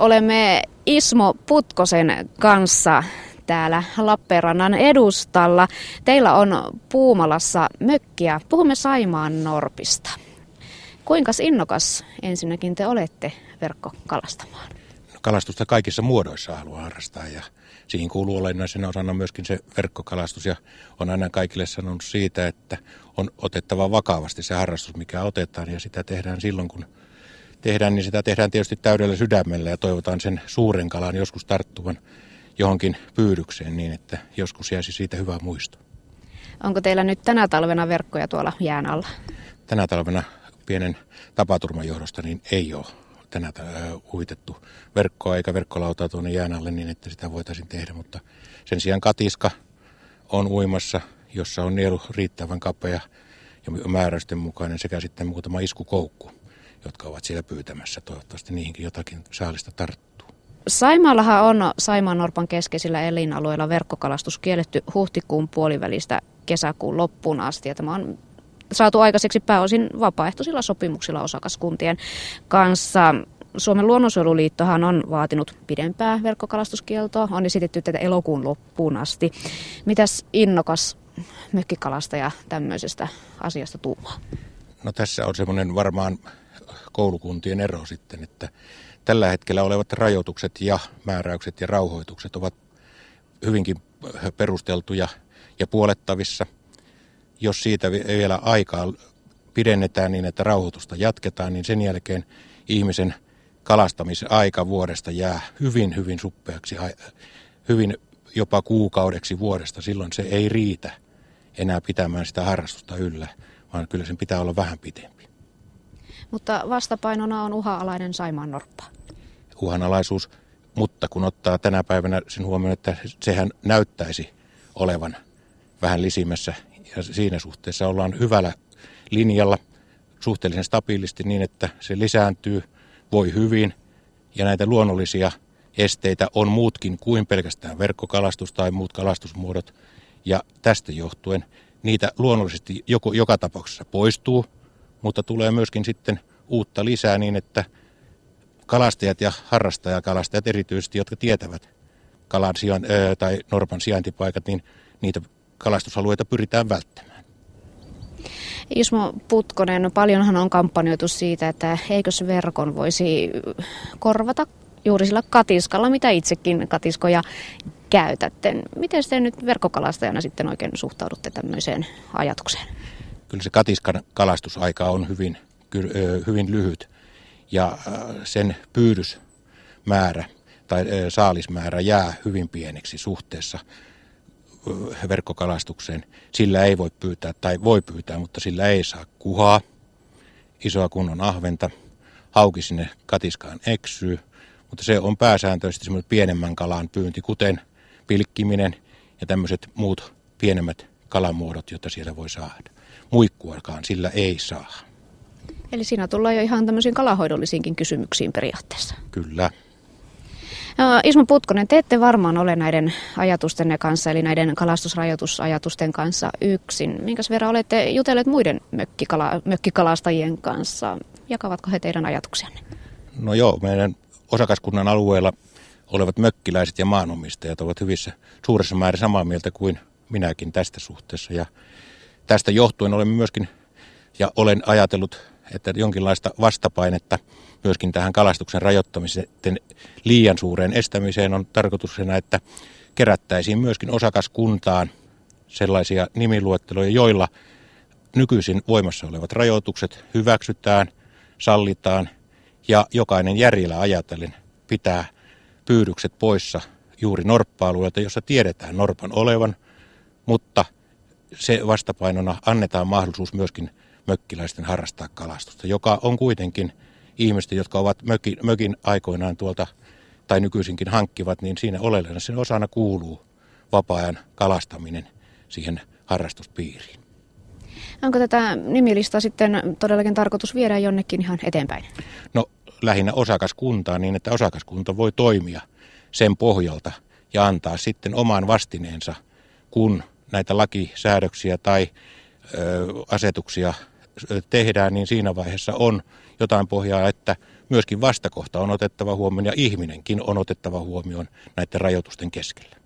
Olemme Ismo Putkosen kanssa täällä Lappeenrannan edustalla. Teillä on Puumalassa mökkiä. Puhumme Saimaan Norpista. Kuinka innokas ensinnäkin te olette verkkokalastamaan? No, kalastusta kaikissa muodoissa haluaa harrastaa ja siihen kuuluu olennaisena osana myöskin se verkkokalastus ja on aina kaikille sanonut siitä, että on otettava vakavasti se harrastus, mikä otetaan ja sitä tehdään silloin, kun tehdään, niin sitä tehdään tietysti täydellä sydämellä ja toivotaan sen suuren kalan joskus tarttuvan johonkin pyydykseen niin, että joskus jäisi siitä hyvä muisto. Onko teillä nyt tänä talvena verkkoja tuolla jään alla? Tänä talvena pienen tapaturman johdosta niin ei ole tänä uitettu verkkoa eikä verkkolautaa tuonne jään alle niin, että sitä voitaisiin tehdä, mutta sen sijaan katiska on uimassa, jossa on nielu riittävän kapea ja määräysten mukainen sekä sitten muutama iskukoukku, jotka ovat siellä pyytämässä. Toivottavasti niihinkin jotakin saalista tarttuu. Saimaallahan on Saimaan Norpan keskeisillä elinalueilla verkkokalastus kielletty huhtikuun puolivälistä kesäkuun loppuun asti. Ja tämä on saatu aikaiseksi pääosin vapaaehtoisilla sopimuksilla osakaskuntien kanssa. Suomen luonnonsuojeluliittohan on vaatinut pidempää verkkokalastuskieltoa, on esitetty tätä elokuun loppuun asti. Mitäs innokas mökkikalastaja tämmöisestä asiasta tuumaa? No tässä on semmoinen varmaan koulukuntien ero sitten, että tällä hetkellä olevat rajoitukset ja määräykset ja rauhoitukset ovat hyvinkin perusteltuja ja puolettavissa. Jos siitä vielä aikaa pidennetään niin, että rauhoitusta jatketaan, niin sen jälkeen ihmisen kalastamisaika vuodesta jää hyvin, hyvin suppeaksi, hyvin jopa kuukaudeksi vuodesta. Silloin se ei riitä enää pitämään sitä harrastusta yllä, vaan kyllä sen pitää olla vähän pitempi. Mutta vastapainona on uha-alainen Saimaan norppa. Uhanalaisuus, mutta kun ottaa tänä päivänä sen huomioon, että sehän näyttäisi olevan vähän lisimässä ja siinä suhteessa ollaan hyvällä linjalla suhteellisen stabiilisti niin, että se lisääntyy, voi hyvin ja näitä luonnollisia esteitä on muutkin kuin pelkästään verkkokalastus tai muut kalastusmuodot. Ja tästä johtuen niitä luonnollisesti joko, joka tapauksessa poistuu, mutta tulee myöskin sitten uutta lisää niin, että kalastajat ja harrastajakalastajat erityisesti, jotka tietävät kalan sijan, ö, tai norpan sijaintipaikat, niin niitä kalastusalueita pyritään välttämään. Ismo Putkonen, paljonhan on kampanjoitu siitä, että eikös verkon voisi korvata juuri sillä katiskalla, mitä itsekin katiskoja käytätte. Miten te nyt verkkokalastajana sitten oikein suhtaudutte tämmöiseen ajatukseen? Kyllä se katiskan kalastusaika on hyvin, hyvin lyhyt ja sen pyydysmäärä tai saalismäärä jää hyvin pieneksi suhteessa verkkokalastukseen. Sillä ei voi pyytää tai voi pyytää, mutta sillä ei saa kuhaa, isoa kunnon ahventa, hauki sinne katiskaan eksyy, mutta se on pääsääntöisesti semmoinen pienemmän kalan pyynti, kuten pilkkiminen ja tämmöiset muut pienemmät kalamuodot, joita siellä voi saada. Muikkuakaan sillä ei saa. Eli siinä tullaan jo ihan tämmöisiin kalahoidollisiinkin kysymyksiin periaatteessa. Kyllä. Ismo Putkonen, te ette varmaan ole näiden ajatustenne kanssa, eli näiden kalastusrajoitusajatusten kanssa yksin. Minkäs verran olette jutelleet muiden mökkikala, mökkikalastajien kanssa? Jakavatko he teidän ajatuksianne? No joo, meidän osakaskunnan alueella olevat mökkiläiset ja maanomistajat ovat hyvissä suuressa määrin samaa mieltä kuin minäkin tästä suhteessa. Ja tästä johtuen olemme myöskin, ja olen ajatellut, että jonkinlaista vastapainetta myöskin tähän kalastuksen rajoittamiseen liian suureen estämiseen on tarkoituksena, että kerättäisiin myöskin osakaskuntaan sellaisia nimiluetteloja, joilla nykyisin voimassa olevat rajoitukset hyväksytään, sallitaan ja jokainen järjellä ajatellen pitää pyydykset poissa juuri norppa-alueelta, jossa tiedetään norpan olevan, mutta se vastapainona annetaan mahdollisuus myöskin mökkiläisten harrastaa kalastusta, joka on kuitenkin ihmisten, jotka ovat mökin, mökin aikoinaan tuolta tai nykyisinkin hankkivat, niin siinä oleellinen sen osana kuuluu vapaa-ajan kalastaminen siihen harrastuspiiriin. Onko tätä nimilistaa sitten todellakin tarkoitus viedä jonnekin ihan eteenpäin? No lähinnä osakaskuntaan niin, että osakaskunta voi toimia sen pohjalta ja antaa sitten oman vastineensa, kun näitä lakisäädöksiä tai ö, asetuksia tehdään, niin siinä vaiheessa on jotain pohjaa, että myöskin vastakohta on otettava huomioon ja ihminenkin on otettava huomioon näiden rajoitusten keskellä.